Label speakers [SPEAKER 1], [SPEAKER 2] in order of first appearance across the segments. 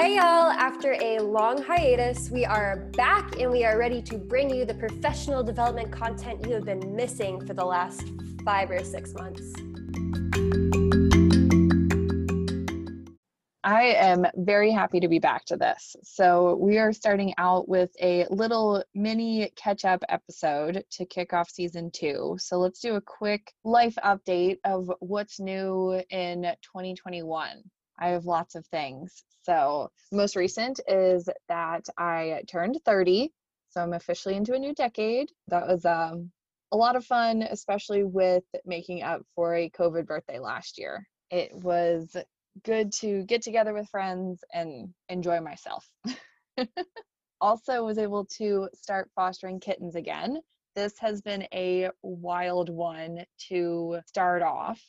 [SPEAKER 1] Hey, y'all. After a long hiatus, we are back and we are ready to bring you the professional development content you have been missing for the last five or six months.
[SPEAKER 2] I am very happy to be back to this. So, we are starting out with a little mini catch up episode to kick off season two. So, let's do a quick life update of what's new in 2021. I have lots of things. So, most recent is that I turned 30. So, I'm officially into a new decade. That was um, a lot of fun, especially with making up for a COVID birthday last year. It was good to get together with friends and enjoy myself. also, was able to start fostering kittens again. This has been a wild one to start off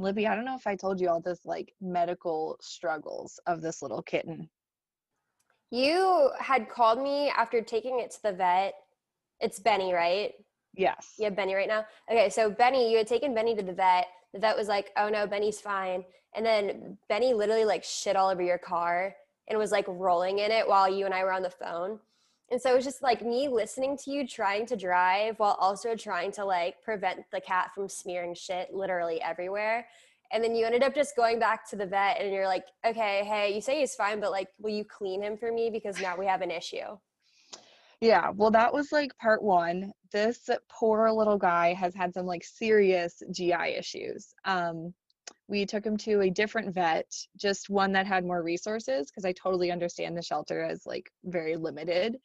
[SPEAKER 2] Libby, I don't know if I told you all this like medical struggles of this little kitten.
[SPEAKER 1] You had called me after taking it to the vet. It's Benny, right?
[SPEAKER 2] Yes.
[SPEAKER 1] You have Benny right now? Okay, so Benny, you had taken Benny to the vet. The vet was like, oh no, Benny's fine. And then Benny literally like shit all over your car and was like rolling in it while you and I were on the phone. And so it was just like me listening to you trying to drive while also trying to like prevent the cat from smearing shit literally everywhere. And then you ended up just going back to the vet and you're like, okay, hey, you say he's fine, but like, will you clean him for me? Because now we have an issue.
[SPEAKER 2] Yeah, well, that was like part one. This poor little guy has had some like serious GI issues. Um, we took him to a different vet, just one that had more resources, because I totally understand the shelter is like very limited.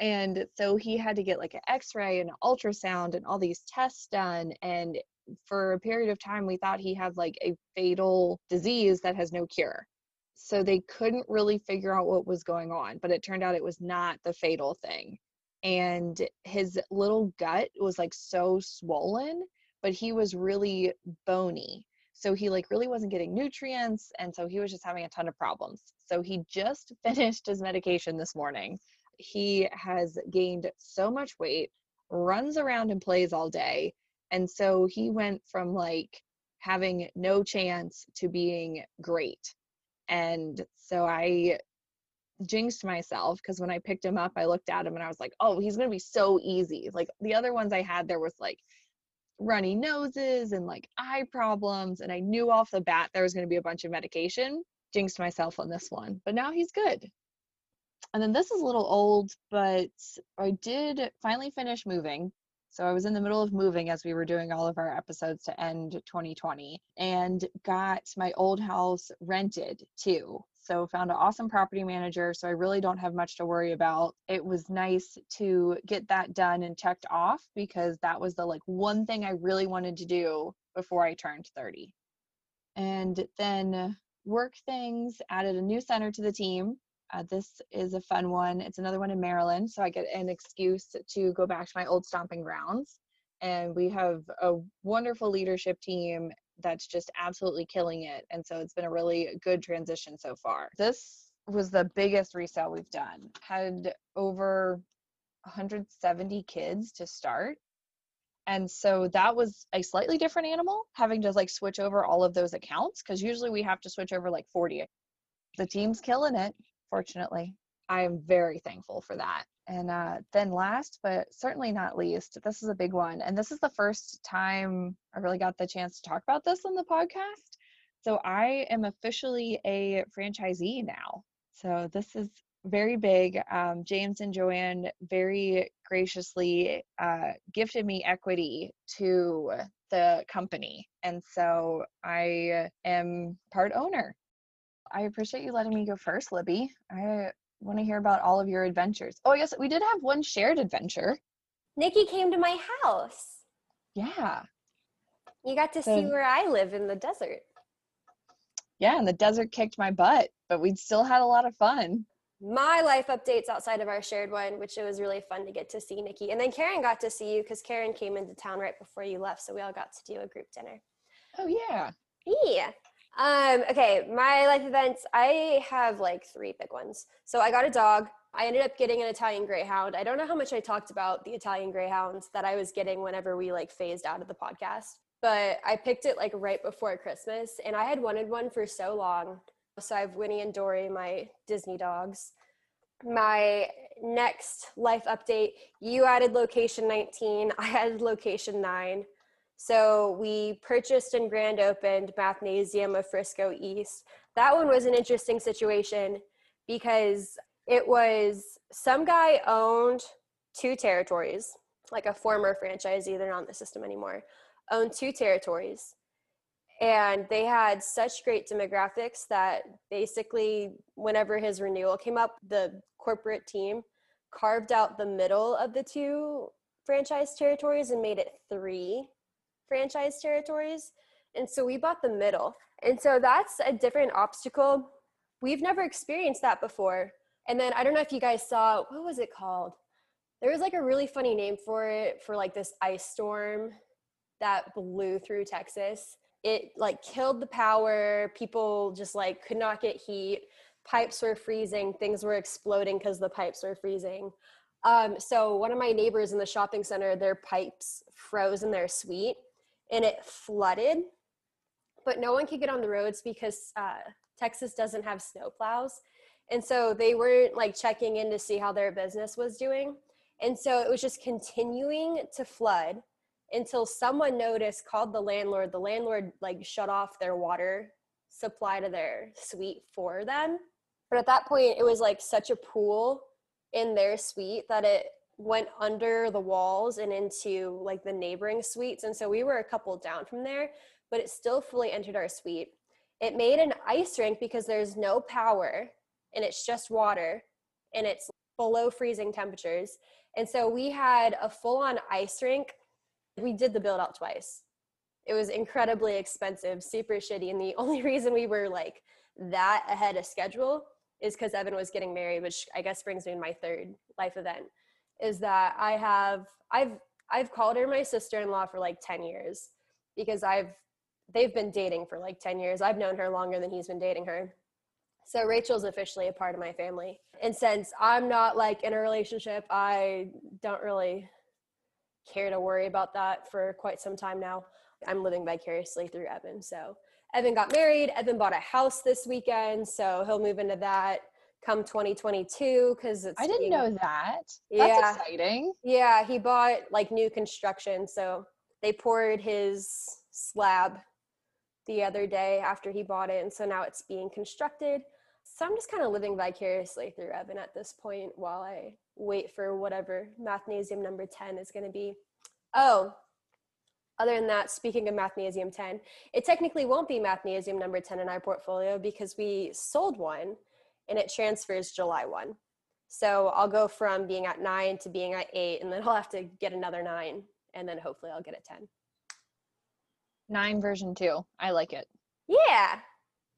[SPEAKER 2] And so he had to get like an x ray and an ultrasound and all these tests done. And for a period of time, we thought he had like a fatal disease that has no cure. So they couldn't really figure out what was going on, but it turned out it was not the fatal thing. And his little gut was like so swollen, but he was really bony. So he like really wasn't getting nutrients. And so he was just having a ton of problems. So he just finished his medication this morning he has gained so much weight, runs around and plays all day. And so he went from like having no chance to being great. And so I jinxed myself because when I picked him up, I looked at him and I was like, oh, he's going to be so easy. Like the other ones I had, there was like runny noses and like eye problems. And I knew off the bat there was going to be a bunch of medication. Jinxed myself on this one, but now he's good and then this is a little old, but I did finally finish moving. So I was in the middle of moving as we were doing all of our episodes to end 2020 and got my old house rented too. So found an awesome property manager. So I really don't have much to worry about. It was nice to get that done and checked off because that was the like one thing I really wanted to do before I turned 30. And then work things, added a new center to the team uh, this is a fun one. It's another one in Maryland, so I get an excuse to go back to my old stomping grounds. And we have a wonderful leadership team that's just absolutely killing it. And so it's been a really good transition so far. This was the biggest resale we've done. Had over 170 kids to start. And so that was a slightly different animal, having to like switch over all of those accounts because usually we have to switch over like 40. The team's killing it fortunately. I am very thankful for that. And uh, then last, but certainly not least, this is a big one. And this is the first time I really got the chance to talk about this on the podcast. So I am officially a franchisee now. So this is very big. Um, James and Joanne very graciously uh, gifted me equity to the company. And so I am part owner I appreciate you letting me go first, Libby. I want to hear about all of your adventures. Oh, yes, we did have one shared adventure.
[SPEAKER 1] Nikki came to my house.
[SPEAKER 2] Yeah.
[SPEAKER 1] You got to so, see where I live in the desert.
[SPEAKER 2] Yeah, and the desert kicked my butt, but we still had a lot of fun.
[SPEAKER 1] My life updates outside of our shared one, which it was really fun to get to see Nikki. And then Karen got to see you because Karen came into town right before you left. So we all got to do a group dinner.
[SPEAKER 2] Oh, yeah.
[SPEAKER 1] Yeah. Um, okay, my life events, I have like three big ones. So I got a dog. I ended up getting an Italian Greyhound. I don't know how much I talked about the Italian Greyhounds that I was getting whenever we like phased out of the podcast, but I picked it like right before Christmas and I had wanted one for so long, So I have Winnie and Dory, my Disney dogs. My next life update you added location 19, I added location 9. So we purchased and grand opened Mathnasium of Frisco East. That one was an interesting situation because it was some guy owned two territories, like a former franchisee, they're not in the system anymore, owned two territories. And they had such great demographics that basically, whenever his renewal came up, the corporate team carved out the middle of the two franchise territories and made it three franchise territories. And so we bought the middle. And so that's a different obstacle. We've never experienced that before. And then I don't know if you guys saw, what was it called? There was like a really funny name for it for like this ice storm that blew through Texas. It like killed the power. People just like could not get heat. Pipes were freezing. Things were exploding because the pipes were freezing. Um, so one of my neighbors in the shopping center, their pipes froze in their suite and it flooded. But no one could get on the roads because uh, Texas doesn't have snow plows. And so they weren't like checking in to see how their business was doing. And so it was just continuing to flood until someone noticed, called the landlord. The landlord like shut off their water supply to their suite for them. But at that point, it was like such a pool in their suite that it went under the walls and into like the neighboring suites. And so we were a couple down from there, but it still fully entered our suite. It made an ice rink because there's no power and it's just water and it's below freezing temperatures. And so we had a full on ice rink. We did the build out twice. It was incredibly expensive, super shitty. And the only reason we were like that ahead of schedule is because Evan was getting married, which I guess brings me to my third life event. Is that I have I've I've called her my sister-in-law for like 10 years because I've they've been dating for like 10 years. I've known her longer than he's been dating her. So Rachel's officially a part of my family. And since I'm not like in a relationship, I don't really care to worry about that for quite some time now. I'm living vicariously through Evan. So Evan got married. Evan bought a house this weekend. So he'll move into that come 2022 because it's
[SPEAKER 2] I didn't
[SPEAKER 1] being,
[SPEAKER 2] know that.
[SPEAKER 1] Yeah.
[SPEAKER 2] That's exciting.
[SPEAKER 1] Yeah, he bought like new construction. So they poured his slab the other day after he bought it. And so now it's being constructed so I'm just kind of living vicariously through Evan at this point while I wait for whatever mathnasium number 10 is going to be. Oh, other than that, speaking of mathnasium 10, it technically won't be mathnasium number 10 in our portfolio because we sold one and it transfers July 1. So I'll go from being at nine to being at eight, and then I'll have to get another nine, and then hopefully I'll get a 10.
[SPEAKER 2] Nine version two. I like it.
[SPEAKER 1] Yeah,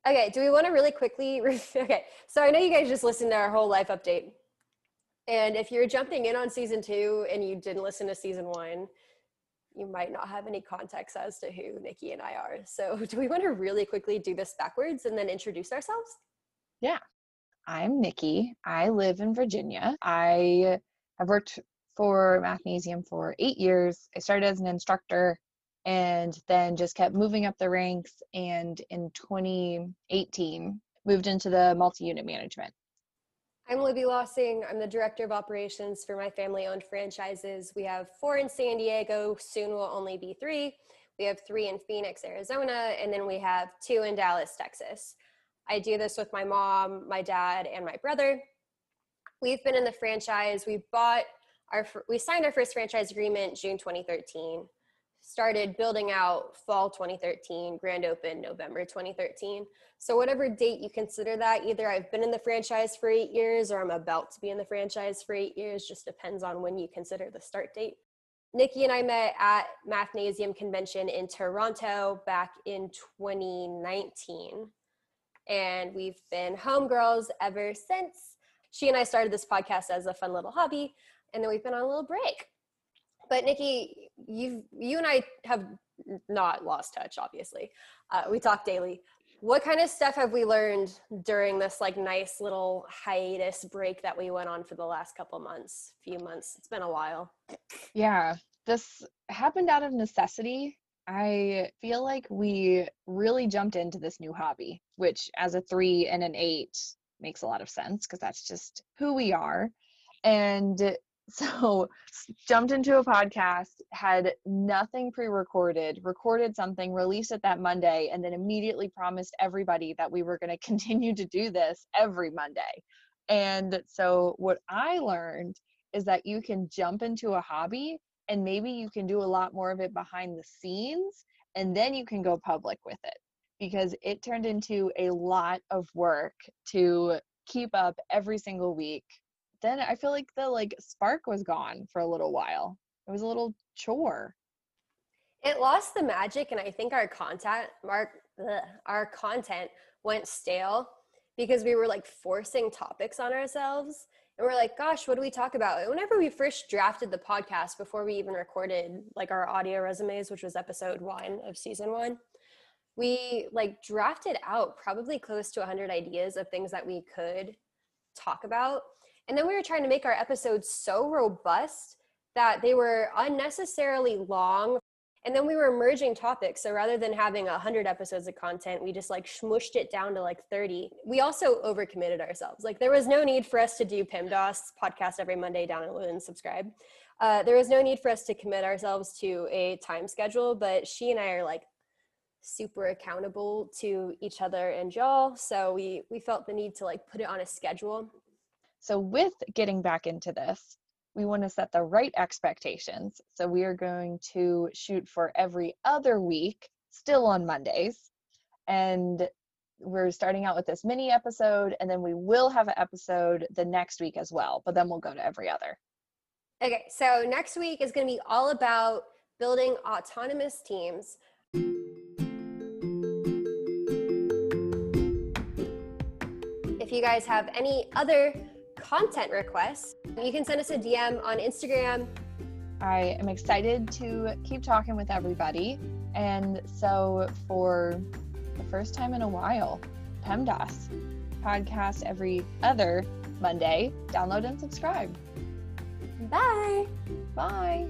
[SPEAKER 1] Okay, do we want to really quickly? okay, so I know you guys just listened to our whole life update. And if you're jumping in on season two and you didn't listen to season one, you might not have any context as to who Nikki and I are. So, do we want to really quickly do this backwards and then introduce ourselves?
[SPEAKER 2] Yeah. I'm Nikki. I live in Virginia. I have worked for Mathnasium for eight years. I started as an instructor and then just kept moving up the ranks and in 2018 moved into the multi-unit management
[SPEAKER 1] i'm libby lossing i'm the director of operations for my family owned franchises we have four in san diego soon will only be three we have three in phoenix arizona and then we have two in dallas texas i do this with my mom my dad and my brother we've been in the franchise we bought our we signed our first franchise agreement june 2013 started building out fall 2013, grand open November 2013. So whatever date you consider that, either I've been in the franchise for eight years or I'm about to be in the franchise for eight years, just depends on when you consider the start date. Nikki and I met at Mathnasium Convention in Toronto back in 2019. And we've been homegirls ever since. She and I started this podcast as a fun little hobby, and then we've been on a little break. But Nikki, you you and I have not lost touch. Obviously, uh, we talk daily. What kind of stuff have we learned during this like nice little hiatus break that we went on for the last couple months, few months? It's been a while.
[SPEAKER 2] Yeah, this happened out of necessity. I feel like we really jumped into this new hobby, which as a three and an eight makes a lot of sense because that's just who we are. And so jumped into a podcast, had nothing pre-recorded, recorded something, released it that Monday, and then immediately promised everybody that we were going to continue to do this every Monday. And so what I learned is that you can jump into a hobby and maybe you can do a lot more of it behind the scenes and then you can go public with it because it turned into a lot of work to keep up every single week. Then i feel like the like spark was gone for a little while. It was a little chore.
[SPEAKER 1] It lost the magic and i think our content mark our content went stale because we were like forcing topics on ourselves and we're like gosh what do we talk about? Whenever we first drafted the podcast before we even recorded like our audio resumes which was episode one of season one we like drafted out probably close to 100 ideas of things that we could talk about. And then we were trying to make our episodes so robust that they were unnecessarily long and then we were merging topics. So rather than having 100 episodes of content we just like smushed it down to like 30 we also overcommitted ourselves. Like there was no need for us to do pemdas podcast every monday download and subscribe. Uh, there was no need for us to commit ourselves to a time schedule but she and i are like super accountable to each other and y'all. So we we felt the need to like put it on a schedule.
[SPEAKER 2] So with getting back into this we want to set the right expectations. So we are going to shoot for every other week, still on Mondays. And we're starting out with this mini episode, and then we will have an episode the next week as well, but then we'll go to every other.
[SPEAKER 1] Okay, so next week is going to be all about building autonomous teams. If you guys have any other content requests, you can send us a DM on Instagram.
[SPEAKER 2] I am excited to keep talking with everybody. And so, for the first time in a while, PEMDAS podcast every other Monday. Download and subscribe.
[SPEAKER 1] Bye.
[SPEAKER 2] Bye.